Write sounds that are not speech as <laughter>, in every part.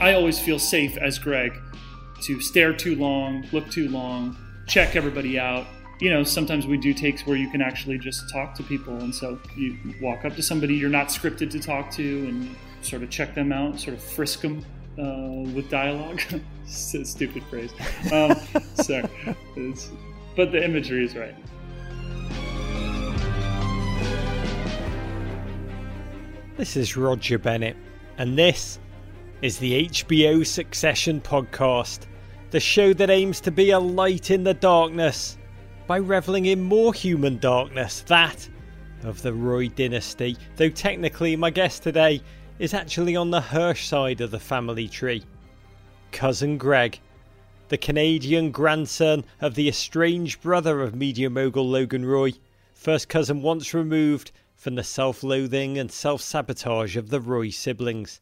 I always feel safe as Greg to stare too long, look too long, check everybody out. You know, sometimes we do takes where you can actually just talk to people. And so you walk up to somebody you're not scripted to talk to and sort of check them out, sort of frisk them uh, with dialogue. <laughs> Stupid phrase. Um. <laughs> It's, but the imagery is right. This is Roger Bennett, and this is the HBO Succession podcast, the show that aims to be a light in the darkness by reveling in more human darkness, that of the Roy dynasty, though technically my guest today is actually on the Hirsch side of the family tree. Cousin Greg, the Canadian grandson of the estranged brother of media mogul Logan Roy, first cousin once removed from the self loathing and self sabotage of the Roy siblings.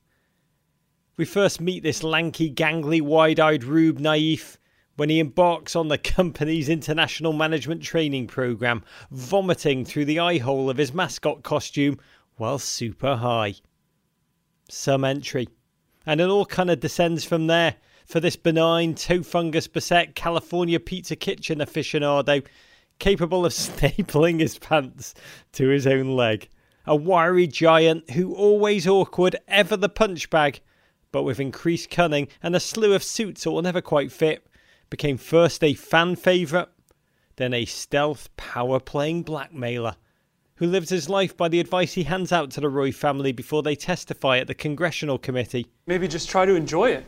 We first meet this lanky, gangly, wide eyed Rube Naif when he embarks on the company's international management training program, vomiting through the eye hole of his mascot costume while super high. Some entry. And it all kind of descends from there for this benign, toe fungus beset California pizza kitchen aficionado capable of <laughs> stapling his pants to his own leg. A wiry giant who always awkward, ever the punch bag, but with increased cunning and a slew of suits that will never quite fit, became first a fan favourite, then a stealth power playing blackmailer, who lives his life by the advice he hands out to the Roy family before they testify at the Congressional Committee. Maybe just try to enjoy it.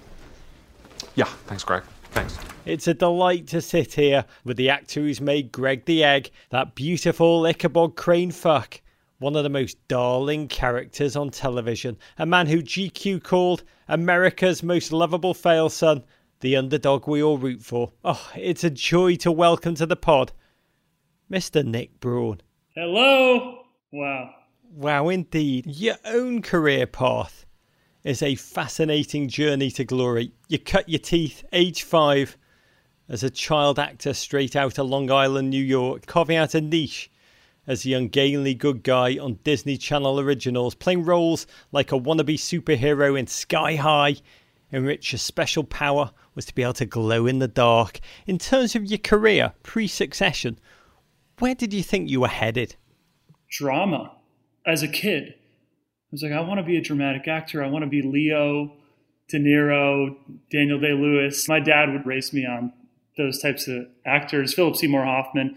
Yeah, thanks, Greg. Thanks. It's a delight to sit here with the actor who's made Greg the Egg, that beautiful Ichabod Crane fuck, one of the most darling characters on television, a man who GQ called America's most lovable fail son, the underdog we all root for. Oh, it's a joy to welcome to the pod, Mr. Nick Braun. Hello. Wow. Wow, indeed. Your own career path is a fascinating journey to glory. You cut your teeth, age five, as a child actor straight out of Long Island, New York, carving out a niche as the ungainly good guy on Disney Channel originals, playing roles like a wannabe superhero in Sky High, in which your special power was to be able to glow in the dark. In terms of your career pre succession, where did you think you were headed? Drama. As a kid, I was like, I want to be a dramatic actor. I want to be Leo, De Niro, Daniel Day Lewis. My dad would race me on those types of actors, Philip Seymour Hoffman.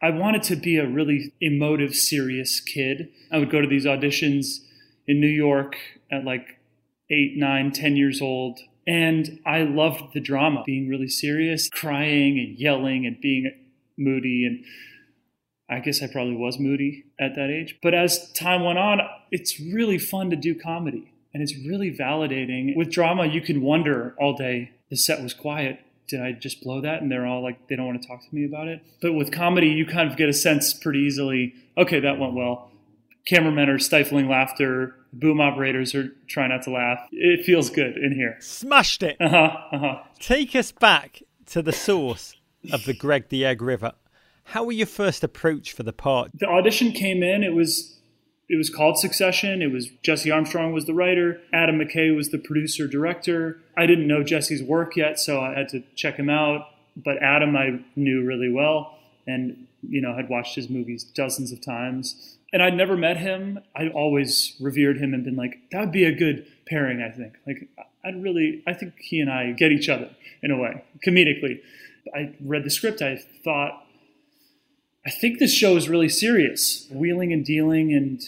I wanted to be a really emotive, serious kid. I would go to these auditions in New York at like eight, nine, ten years old. And I loved the drama, being really serious, crying and yelling and being moody. And I guess I probably was moody at that age. But as time went on, it's really fun to do comedy. And it's really validating. With drama, you can wonder all day the set was quiet did I just blow that? And they're all like, they don't want to talk to me about it. But with comedy, you kind of get a sense pretty easily okay, that went well. Cameramen are stifling laughter. Boom operators are trying not to laugh. It feels good in here. Smashed it. Uh huh. Uh huh. Take us back to the source of the Greg the Egg River. How were your first approach for the part? The audition came in. It was it was called Succession. It was Jesse Armstrong was the writer. Adam McKay was the producer director. I didn't know Jesse's work yet, so I had to check him out. But Adam I knew really well. and you know had watched his movies dozens of times. And I'd never met him. I always revered him and been like, that would be a good pairing. I think. Like I'd really, I think he and I get each other in a way, comedically. I read the script. I thought, I think this show is really serious, wheeling and dealing and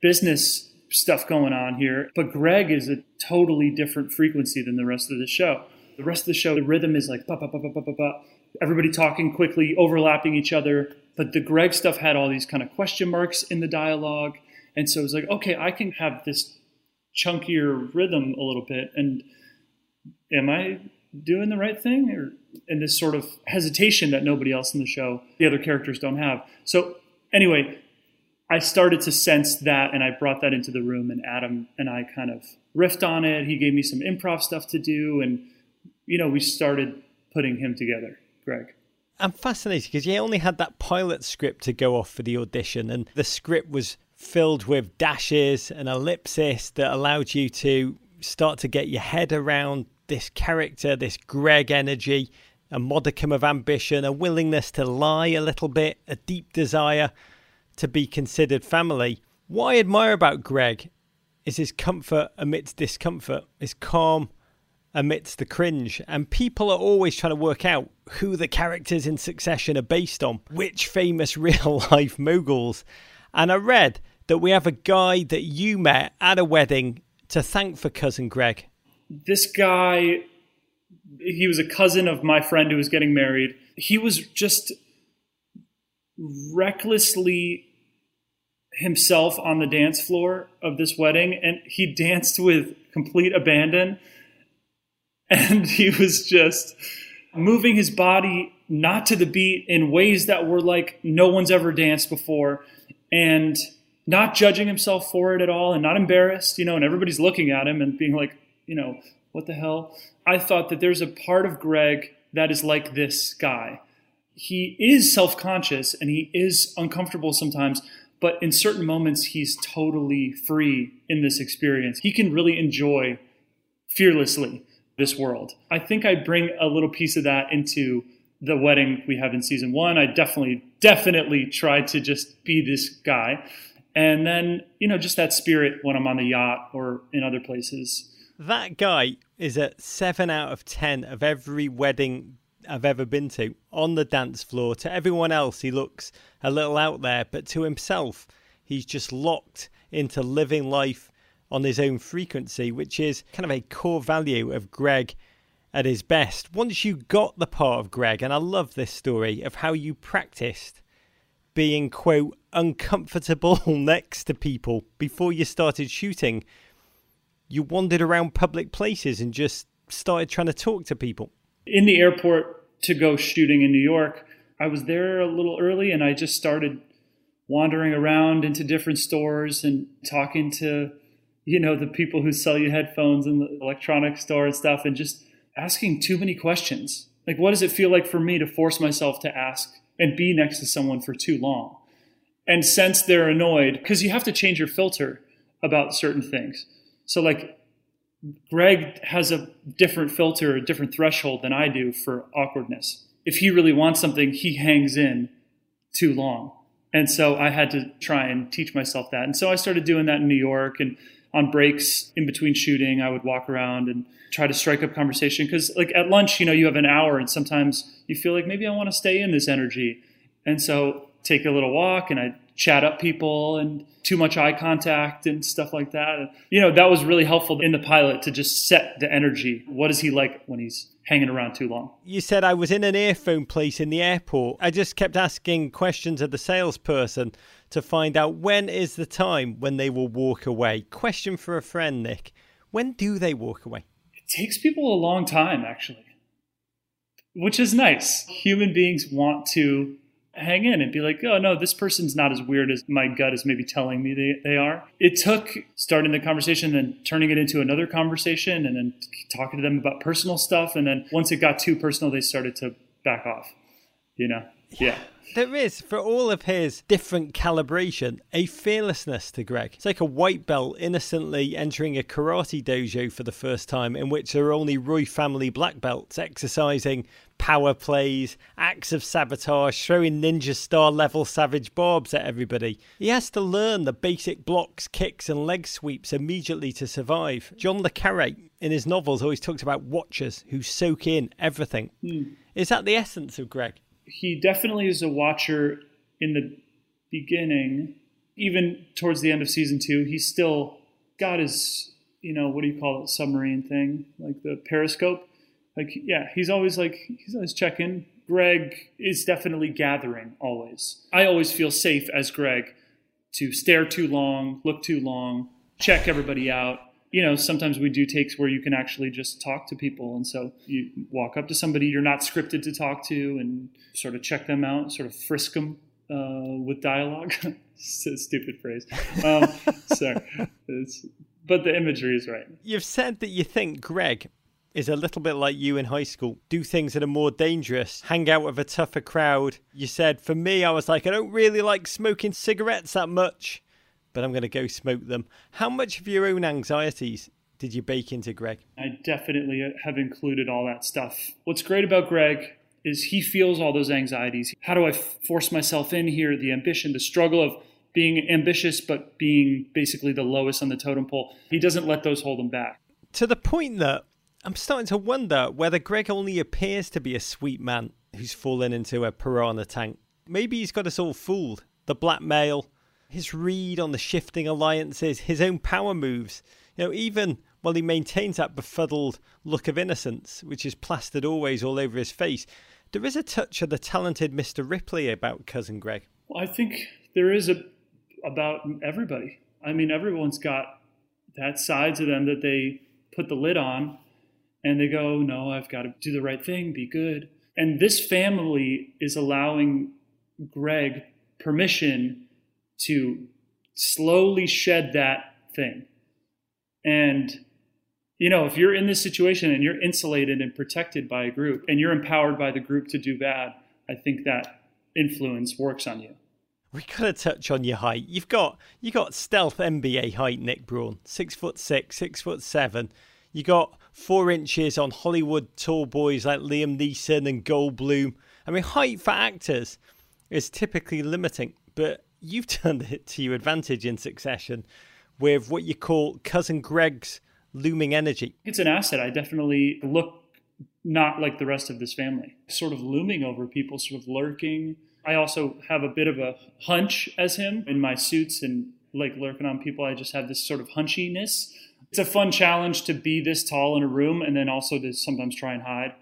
business stuff going on here. But Greg is a totally different frequency than the rest of the show. The rest of the show, the rhythm is like ba ba ba ba ba ba ba. Everybody talking quickly, overlapping each other. But the Greg stuff had all these kind of question marks in the dialogue. And so it was like, okay, I can have this chunkier rhythm a little bit. And am I doing the right thing? Or and this sort of hesitation that nobody else in the show, the other characters don't have. So anyway, I started to sense that and I brought that into the room and Adam and I kind of riffed on it. He gave me some improv stuff to do and you know, we started putting him together, Greg. I'm fascinated because you only had that pilot script to go off for the audition, and the script was filled with dashes and ellipsis that allowed you to start to get your head around this character, this Greg energy, a modicum of ambition, a willingness to lie a little bit, a deep desire to be considered family. What I admire about Greg is his comfort amidst discomfort, his calm amidst the cringe. And people are always trying to work out who the characters in Succession are based on, which famous <laughs> real life moguls. And I read that we have a guy that you met at a wedding to thank for cousin Greg. This guy, he was a cousin of my friend who was getting married. He was just recklessly himself on the dance floor of this wedding, and he danced with complete abandon and he was just moving his body not to the beat in ways that were like no one's ever danced before and not judging himself for it at all and not embarrassed you know and everybody's looking at him and being like you know what the hell i thought that there's a part of greg that is like this guy he is self-conscious and he is uncomfortable sometimes but in certain moments he's totally free in this experience he can really enjoy fearlessly this world. I think I bring a little piece of that into the wedding we have in season one. I definitely, definitely try to just be this guy. And then, you know, just that spirit when I'm on the yacht or in other places. That guy is at seven out of 10 of every wedding I've ever been to on the dance floor. To everyone else, he looks a little out there, but to himself, he's just locked into living life on his own frequency, which is kind of a core value of Greg at his best. Once you got the part of Greg, and I love this story of how you practiced being, quote, uncomfortable <laughs> next to people before you started shooting, you wandered around public places and just started trying to talk to people. In the airport to go shooting in New York, I was there a little early and I just started wandering around into different stores and talking to you know, the people who sell you headphones in the electronics store and stuff, and just asking too many questions. Like, what does it feel like for me to force myself to ask and be next to someone for too long? And sense they're annoyed because you have to change your filter about certain things. So, like, Greg has a different filter, a different threshold than I do for awkwardness. If he really wants something, he hangs in too long. And so I had to try and teach myself that. And so I started doing that in New York and on breaks in between shooting, I would walk around and try to strike up conversation. Because like at lunch, you know, you have an hour, and sometimes you feel like maybe I want to stay in this energy, and so take a little walk and I chat up people and too much eye contact and stuff like that. You know, that was really helpful in the pilot to just set the energy. What is he like when he's hanging around too long? You said I was in an earphone place in the airport. I just kept asking questions of the salesperson to find out when is the time when they will walk away. Question for a friend, Nick. When do they walk away? It takes people a long time, actually, which is nice. Human beings want to hang in and be like, oh no, this person's not as weird as my gut is maybe telling me they, they are. It took starting the conversation, then turning it into another conversation, and then talking to them about personal stuff. And then once it got too personal, they started to back off, you know? Yeah. There is, for all of his different calibration, a fearlessness to Greg. It's like a white belt innocently entering a karate dojo for the first time, in which there are only Roy family black belts exercising power plays, acts of sabotage, throwing ninja star level savage barbs at everybody. He has to learn the basic blocks, kicks, and leg sweeps immediately to survive. John Le Carre, in his novels, always talks about watchers who soak in everything. Mm. Is that the essence of Greg? he definitely is a watcher in the beginning. Even towards the end of season two, he's still got his, you know, what do you call it, submarine thing, like the periscope. Like, yeah, he's always like, he's always checking. Greg is definitely gathering always. I always feel safe as Greg to stare too long, look too long, check everybody out, you know, sometimes we do takes where you can actually just talk to people. And so you walk up to somebody you're not scripted to talk to and sort of check them out, sort of frisk them uh, with dialogue. <laughs> stupid phrase. Um, <laughs> sorry. It's, but the imagery is right. You've said that you think Greg is a little bit like you in high school. Do things that are more dangerous, hang out with a tougher crowd. You said, for me, I was like, I don't really like smoking cigarettes that much but I'm going to go smoke them. How much of your own anxieties did you bake into Greg? I definitely have included all that stuff. What's great about Greg is he feels all those anxieties. How do I force myself in here? The ambition, the struggle of being ambitious, but being basically the lowest on the totem pole. He doesn't let those hold him back. To the point that I'm starting to wonder whether Greg only appears to be a sweet man who's fallen into a piranha tank. Maybe he's got us all fooled. The blackmail, his read on the shifting alliances, his own power moves. You know, even while he maintains that befuddled look of innocence, which is plastered always all over his face, there is a touch of the talented Mr. Ripley about Cousin Greg. Well, I think there is a about everybody. I mean, everyone's got that side to them that they put the lid on and they go, no, I've got to do the right thing, be good. And this family is allowing Greg permission to slowly shed that thing. And, you know, if you're in this situation and you're insulated and protected by a group and you're empowered by the group to do bad, I think that influence works on you. We gotta touch on your height. You've got you got stealth NBA height, Nick Braun, six foot six, six foot seven. You got four inches on Hollywood tall boys like Liam Neeson and Goldblum. I mean, height for actors is typically limiting, but you've <laughs> turned it to your advantage in succession with what you call cousin Greg's looming energy. It's an asset. I definitely look not like the rest of this family, sort of looming over people, sort of lurking. I also have a bit of a hunch as him in my suits and like lurking on people. I just have this sort of hunchiness. It's a fun challenge to be this tall in a room and then also to sometimes try and hide.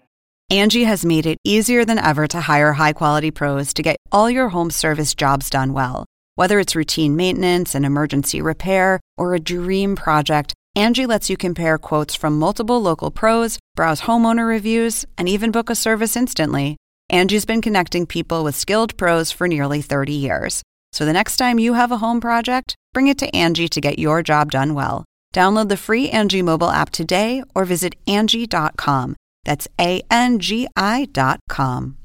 Angie has made it easier than ever to hire high quality pros to get all your home service jobs done well. Whether it's routine maintenance, an emergency repair, or a dream project, Angie lets you compare quotes from multiple local pros, browse homeowner reviews, and even book a service instantly. Angie's been connecting people with skilled pros for nearly 30 years. So the next time you have a home project, bring it to Angie to get your job done well. Download the free Angie mobile app today or visit Angie.com. That's A N G I.com.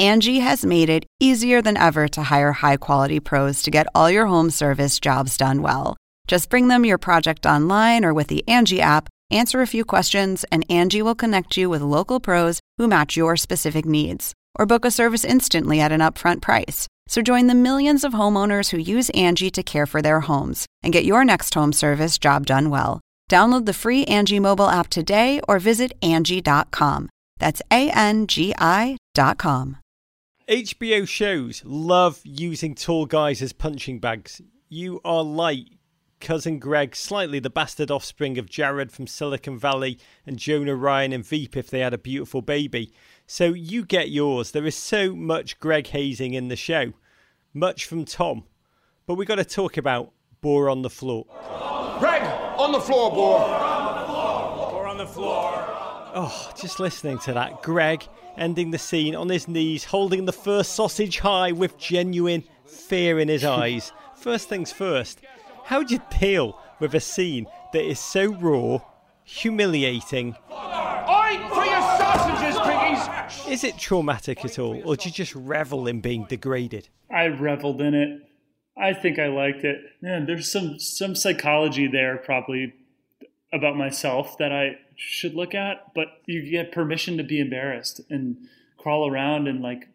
Angie has made it easier than ever to hire high quality pros to get all your home service jobs done well. Just bring them your project online or with the Angie app, answer a few questions, and Angie will connect you with local pros who match your specific needs. Or book a service instantly at an upfront price. So join the millions of homeowners who use Angie to care for their homes and get your next home service job done well. Download the free Angie mobile app today or visit Angie.com. That's A N G I.com. HBO shows love using tall guys as punching bags. You are light. Cousin Greg, slightly the bastard offspring of Jared from Silicon Valley and Jonah Ryan and Veep if they had a beautiful baby. So you get yours. There is so much Greg hazing in the show, much from Tom. But we got to talk about Boar on the Floor. Greg, on the floor, Boar. Boar on the floor. Oh, just listening to that. Greg ending the scene on his knees, holding the first sausage high with genuine fear in his eyes. <laughs> First things first, how'd you deal with a scene that is so raw, humiliating? Oi, for your sausages, piggies! match. Is it traumatic at all, or do you just revel in being degraded? I reveled in it. I think I liked it. Man, there's some some psychology there probably about myself that I should look at, but you get permission to be embarrassed and crawl around and like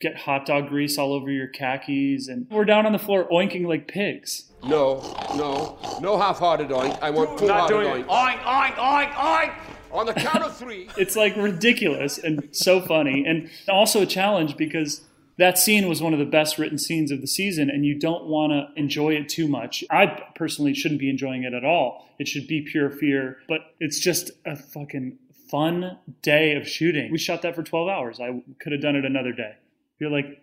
get hot dog grease all over your khakis and we're down on the floor oinking like pigs. No, no, no half-hearted oink. I want Not full-hearted doing it. oink. Oink, oink, oink, oink. On the count of three. <laughs> It's like ridiculous and so funny and also a challenge because that scene was one of the best written scenes of the season and you don't want to enjoy it too much. I personally shouldn't be enjoying it at all. It should be pure fear, but it's just a fucking fun day of shooting. We shot that for 12 hours. I could have done it another day. You're like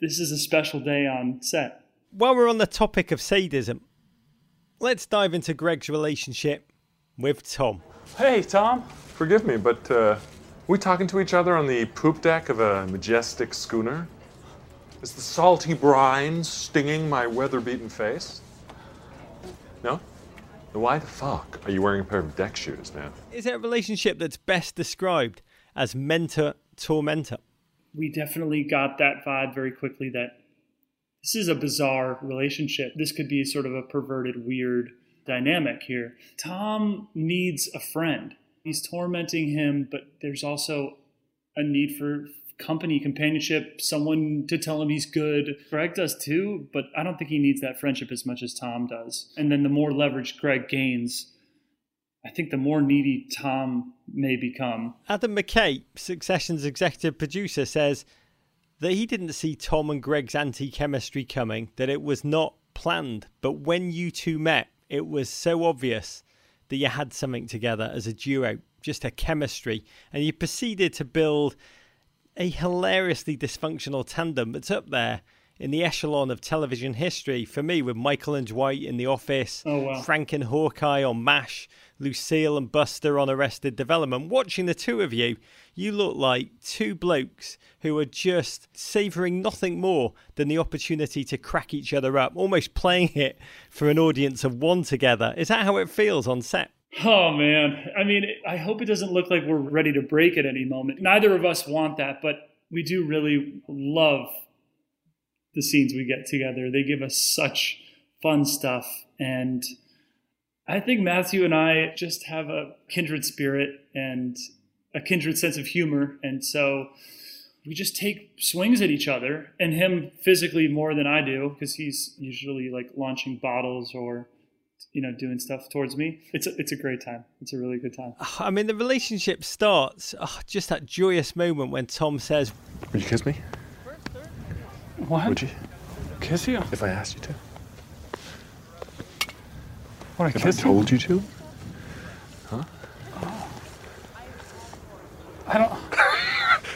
this is a special day on set. While we're on the topic of sadism, let's dive into Greg's relationship with Tom. Hey, Tom. Forgive me, but uh, we talking to each other on the poop deck of a majestic schooner? Is the salty brine stinging my weather-beaten face? No? Then why the fuck are you wearing a pair of deck shoes, man? Is it a relationship that's best described as mentor tormentor? we definitely got that vibe very quickly that this is a bizarre relationship. This could be sort of a perverted, weird dynamic here. Tom needs a friend. He's tormenting him, but there's also a need for company, companionship, someone to tell him he's good. Greg does too, but I don't think he needs that friendship as much as Tom does. And then the more leverage Greg gains, I think the more needy Tom may become. Adam McKay, Succession's executive producer, says that he didn't see Tom and Greg's anti chemistry coming, that it was not planned. But when you two met, it was so obvious that you had something together as a duo, just a chemistry, and you proceeded to build a hilariously dysfunctional tandem that's up there in the echelon of television history for me with Michael and Dwight in The Office, Oh, wow. Frank and Hawkeye on MASH, Lucille and Buster on Arrested Development. Watching the two of you, you look like two blokes who are just savouring nothing more than the opportunity to crack each other up, almost playing it for an audience of one together. Is that how it feels on set? Oh man, I mean, I hope it doesn't look like we're ready to break at any moment. Neither of us want that, but we do really love the scenes we get together. They give us such fun stuff. And I think Matthew and I just have a kindred spirit and a kindred sense of humor. And so we just take swings at each other and him physically more than I do because he's usually like launching bottles or you know doing stuff towards me. It's a, it's a great time. It's a really good time. <sighs> I mean, the relationship starts oh, just that joyous moment when Tom says, Would you kiss me? What Would you? Kiss you? If I asked you to? Want to If I kiss you? told you to? Huh? Oh. I don't.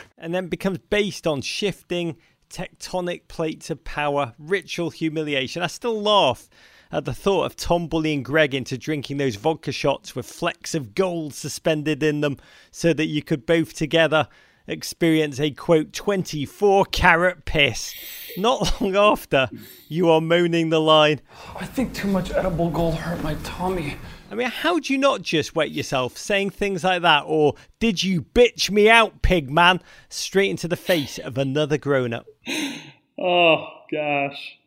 <laughs> and then becomes based on shifting tectonic plates of power, ritual humiliation. I still laugh at the thought of Tom bullying Greg into drinking those vodka shots with flecks of gold suspended in them so that you could both together experience a quote 24 carat piss. Not long after, you are moaning the line, I think too much edible gold hurt my tummy. I mean, how do you not just wet yourself saying things like that? Or did you bitch me out, pig man? Straight into the face of another grown up. oh gosh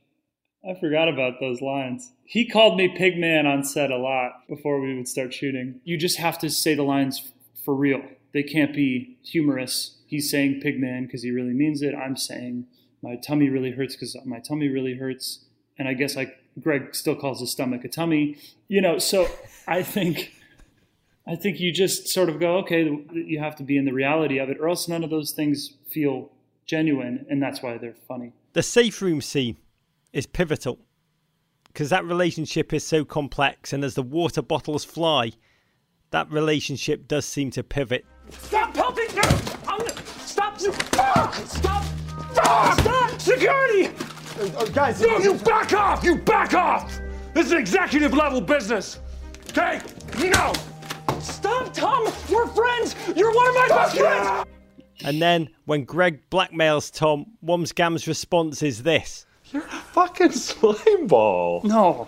i forgot about those lines he called me pigman on set a lot before we would start shooting you just have to say the lines for real they can't be humorous he's saying pigman because he really means it i'm saying my tummy really hurts because my tummy really hurts and i guess like greg still calls his stomach a tummy you know so i think I think you just sort of go, okay, you have to be in the reality of it, or else none of those things feel genuine, and that's why they're funny. The safe room scene is pivotal because that relationship is so complex, and as the water bottles fly, that relationship does seem to pivot. Stop pelting! No! I'm gonna... Stop! Stop! Ah! Stop! Security! guys, No, you back off! You back off! This is executive level business. Okay? No! Stop, Tom! We're friends! You're one of my best friends! And then, when Greg blackmails Tom, Wambsgans's response is this. You're a fucking slime ball. No,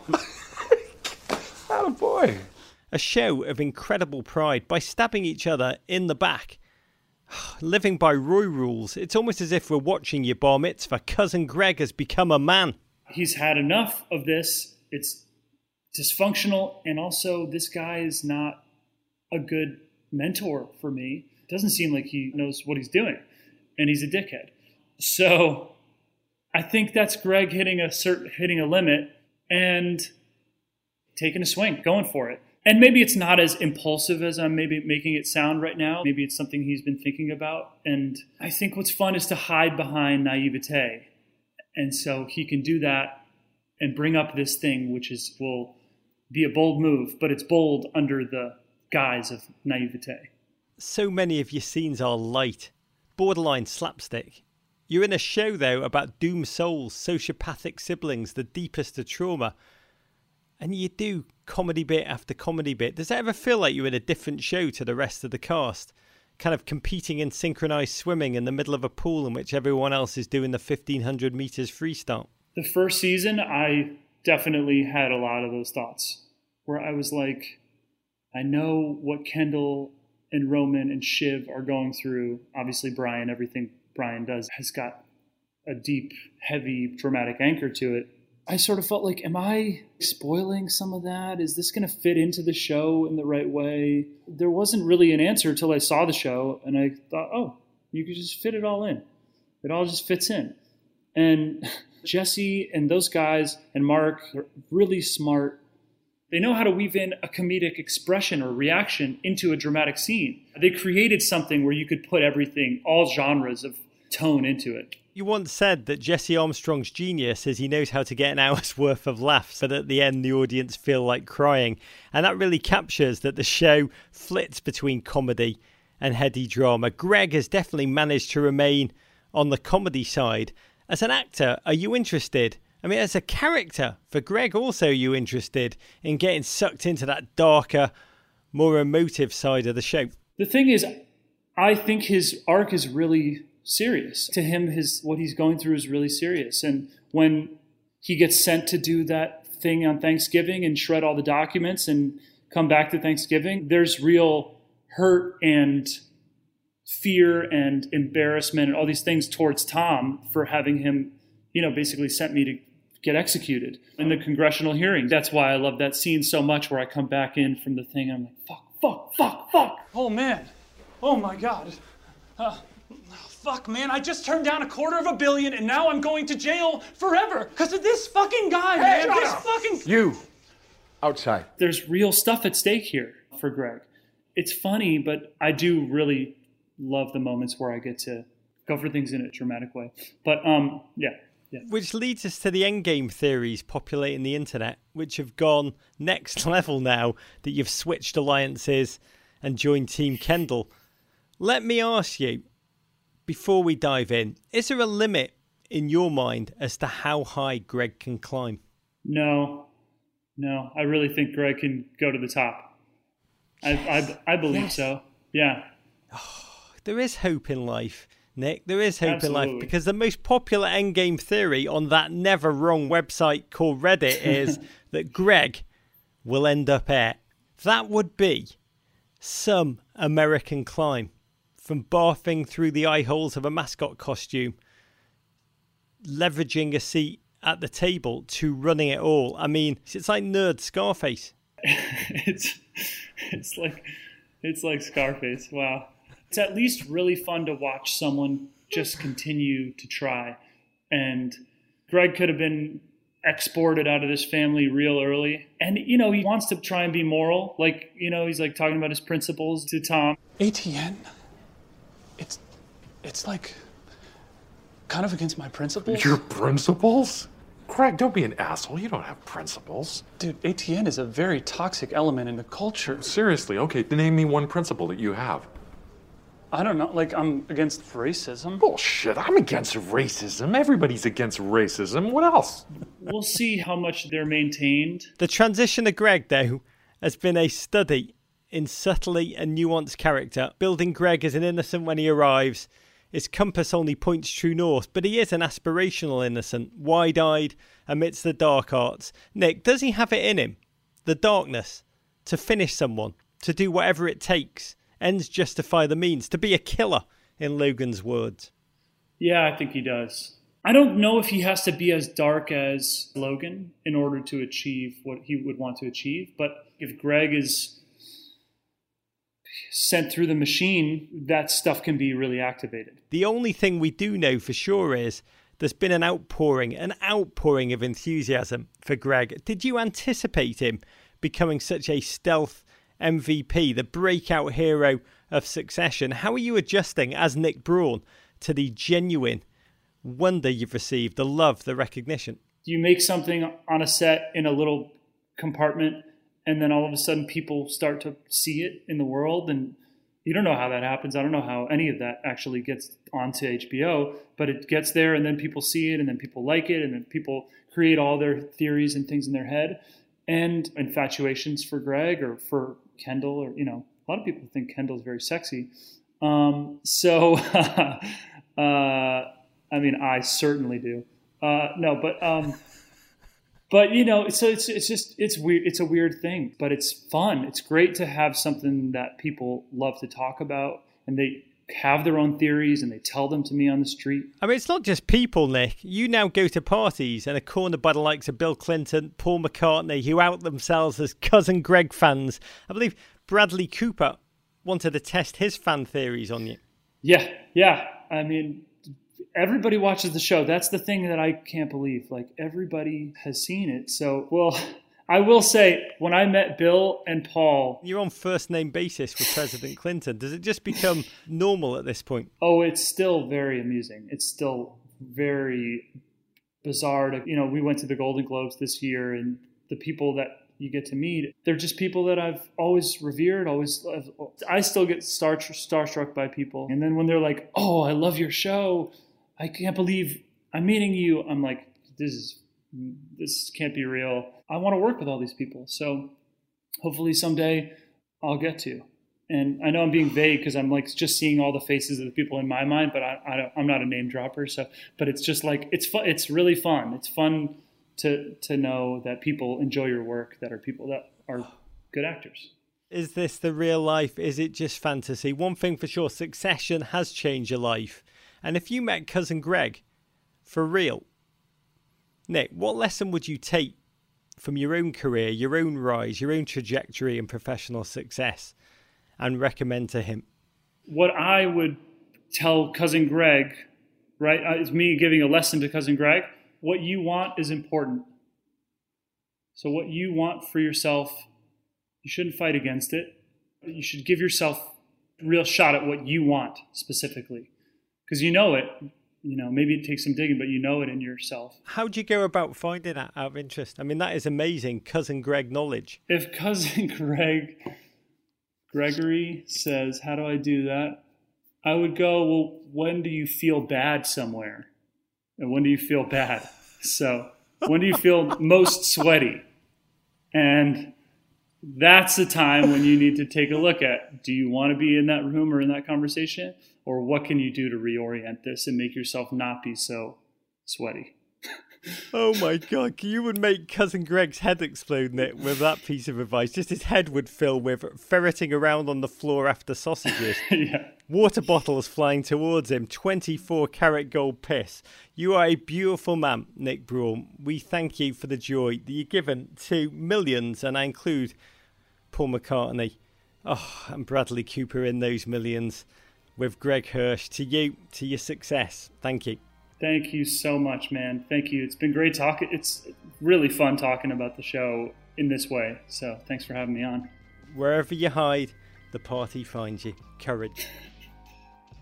Atta <laughs> boy. A show of incredible pride by stabbing each other in the back <sighs> Living by Roy rules, it's almost as if we're watching your bar mitzvah. Cousin Greg has become a man. He's had enough of this. It's dysfunctional, and also this guy is not a good mentor for me. Doesn't seem like he knows what he's doing, and he's a dickhead. So I think that's Greg hitting a certain hitting a limit and taking a swing, going for it. And maybe it's not as impulsive as I'm maybe making it sound right now. Maybe it's something he's been thinking about. And I think what's fun is to hide behind naivete. And so he can do that and bring up this thing, which is will be a bold move, but it's bold under the guise of naivete. So many of your scenes are light, borderline slapstick. You're in a show, though, about doomed souls, sociopathic siblings, the deepest of trauma. And you do comedy bit after comedy bit. Does it ever feel like you're in a different show to the rest of the cast? Kind of competing in synchronized swimming in the middle of a pool in which everyone else is doing the 1500 meters freestyle? The first season, I definitely had a lot of those thoughts where I was like, I know what Kendall and Roman and Shiv are going through. Obviously, Brian, everything Brian does has got a deep, heavy, dramatic anchor to it. I sort of felt like, am I spoiling some of that? Is this going to fit into the show in the right way? There wasn't really an answer until I saw the show, and I thought, oh, you could just fit it all in. It all just fits in. And <laughs> Jesse and those guys and Mark are really smart. They know how to weave in a comedic expression or reaction into a dramatic scene. They created something where you could put everything, all genres of tone into it. You once said that Jesse Armstrong's genius is he knows how to get an <laughs> hour's worth of laughs that at the end the audience feel like crying. And that really captures that the show flits between comedy and heady drama. Greg has definitely managed to remain on the comedy side. As an actor, are you interested? I mean, as a character, for Greg, also, you interested in getting sucked into that darker, more emotive side of the show? The thing is, I think his arc is really serious. To him, his what he's going through is really serious. And when he gets sent to do that thing on Thanksgiving and shred all the documents and come back to Thanksgiving, there's real hurt and fear and embarrassment and all these things towards Tom for having him, you know, basically sent me to get executed in the congressional hearing. That's why I love that scene so much where I come back in from the thing. I'm like, fuck, fuck, fuck, fuck. Oh man. Oh my god. Uh, fuck, man. I just turned down a quarter of a billion and now I'm going to jail forever because of this fucking guy, man. This fucking. You, outside. There's real stuff at stake here for Greg. It's funny, but I do really love the moments where I get to go for things in a dramatic way. But um, yeah, yeah. Which leads us to the endgame theories populating the internet, which have gone next <laughs> level now that you've switched alliances and joined Team Kendall. Let me ask you, before we dive in, is there a limit in your mind as to how high Greg can climb? No, no. I really think Greg can go to the top. I, I, I believe Yes. so. Yeah. <sighs> There is hope in life, Nick. There is hope in life because the most popular endgame theory on that never wrong website called Reddit is <laughs> that Greg will end up at. That would be some American climb from barfing through the eye holes of a mascot costume, leveraging a seat at the table to running it all. I mean, it's like nerd Scarface. <laughs> it's it's like it's like Scarface. Wow. It's at least really fun to watch someone just continue to try. And Greg could have been exported out of this family real early. And you know, he wants to try and be moral. Like, you know, he's like talking about his principles to Tom. ATN? It's. It's like. kind of against my principles. Your principles? Craig, don't be an asshole. You don't have principles. Dude, ATN is a very toxic element in the culture. Seriously, okay, name me one principle that you have. I don't know, like, I'm against racism. Bullshit, I'm against racism. Everybody's against racism. What else? We'll see how much they're maintained. The transition of Greg, though, has been a study in subtly and nuanced character, building Greg as an innocent when he arrives. His compass only points true north, but he is an aspirational innocent, wide eyed amidst the dark arts. Nick, does he have it in him? The darkness, to finish someone, to do whatever it takes, ends justify the means, to be a killer in Logan's words. Yeah, I think he does. I don't know if he has to be as dark as Logan in order to achieve what he would want to achieve, but if Greg is sent through the machine, that stuff can be really activated. The only thing we do know for sure is there's been an outpouring, an outpouring of enthusiasm for Greg. Did you anticipate him becoming such a stealth MVP, the breakout hero of Succession? How are you adjusting as Nick Braun to the genuine wonder you've received, the love, the recognition? You make something on a set in a little compartment, and then all of a sudden people start to see it in the world and you don't know how that happens. I don't know how any of that actually gets onto HBO, but it gets there and then people see it and then people like it and then people create all their theories and things in their head and infatuations for Greg or for Kendall or, you know, a lot of people think Kendall's very sexy. Um, so, <laughs> uh, I mean, I certainly do. Uh, no, but, um, but you know, so it's it's just it's weird. It's a weird thing, but it's fun. It's great to have something that people love to talk about, and they have their own theories and they tell them to me on the street. I mean, it's not just people, Nick. You now go to parties and are cornered by the likes of Bill Clinton, Paul McCartney, who out themselves as cousin Greg fans. I believe Bradley Cooper wanted to test his fan theories on you. Yeah, yeah. I mean, everybody watches the show. That's the thing that I can't believe. Like everybody has seen it. So, well, <laughs> I will say when I met Bill and Paul, you're on first name basis with President Clinton. Does it just become normal at this point? Oh, it's still very amusing. It's still very bizarre to, you know, we went to the Golden Globes this year and the people that you get to meet, they're just people that I've always revered, always I still get star starstruck by people. And then when they're like, "Oh, I love your show." I can't believe I'm meeting you. I'm like, this is this can't be real. I want to work with all these people. So hopefully someday I'll get to. And I know I'm being vague because I'm like just seeing all the faces of the people in my mind, but I, I am not a name dropper. So, but it's just like it's fun. It's really fun. It's fun to to know that people enjoy your work. That are people that are good actors. Is this the real life? Is it just fantasy? One thing for sure: Succession has changed your life. And if you met cousin Greg for real, Nick, what lesson would you take from your own career, your own rise, your own trajectory and professional success and recommend to him? What I would tell cousin Greg, right, uh, is me giving a lesson to cousin Greg. What you want is important. So, what you want for yourself, you shouldn't fight against it. You should give yourself a real shot at what you want specifically because you know it. You know, maybe it takes some digging, but you know it in yourself. How do you go about finding that out of interest? I mean, that is amazing, cousin Greg knowledge. If cousin <laughs> Greg, Gregory says, "How do I do that?" I would go, "Well, when do you feel bad somewhere, and when do you feel bad?" So, when do you feel <laughs> most sweaty? And that's the time when you need to take a look at do you want to be in that room or in that conversation or what can you do to reorient this and make yourself not be so sweaty? <laughs> Oh my god you would make cousin greg's head explode Nick, with that piece of advice? Just his head would fill with ferreting around on the floor after sausages. <laughs> Yeah. Water bottles flying towards him 24 karat gold piss. You are a beautiful man nick braun we thank you for the joy that you've given to millions and i include paul mccartney. Oh and bradley cooper in those millions with greg hirsch to you to your success thank you Thank you so much, man. Thank you. It's been great talking. It's really fun talking about the show in this way. So thanks for having me on. Wherever you hide, the party finds you. Courage.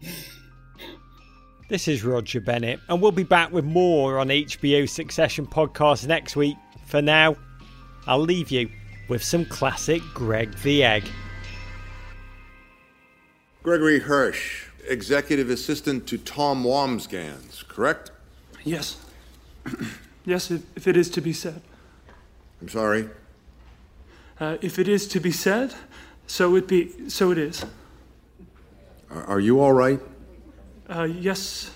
<laughs> this is Roger Bennett, and we'll be back with more on HBO Succession podcast next week. For now, I'll leave you with some classic Greg the Egg. Gregory Hirsch, executive assistant to Tom Wambsgans, correct? Yes. <clears throat> yes, if, if, it is to be said. I'm sorry? Uh, if it is to be said, so it be, so it is. Are, are you all right? Uh, yes.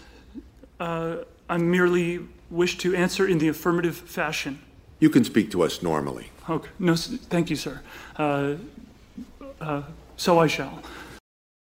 Uh, I merely wish to answer in the affirmative fashion. You can speak to us normally. Okay. No, thank you, sir. Uh, uh, so I shall.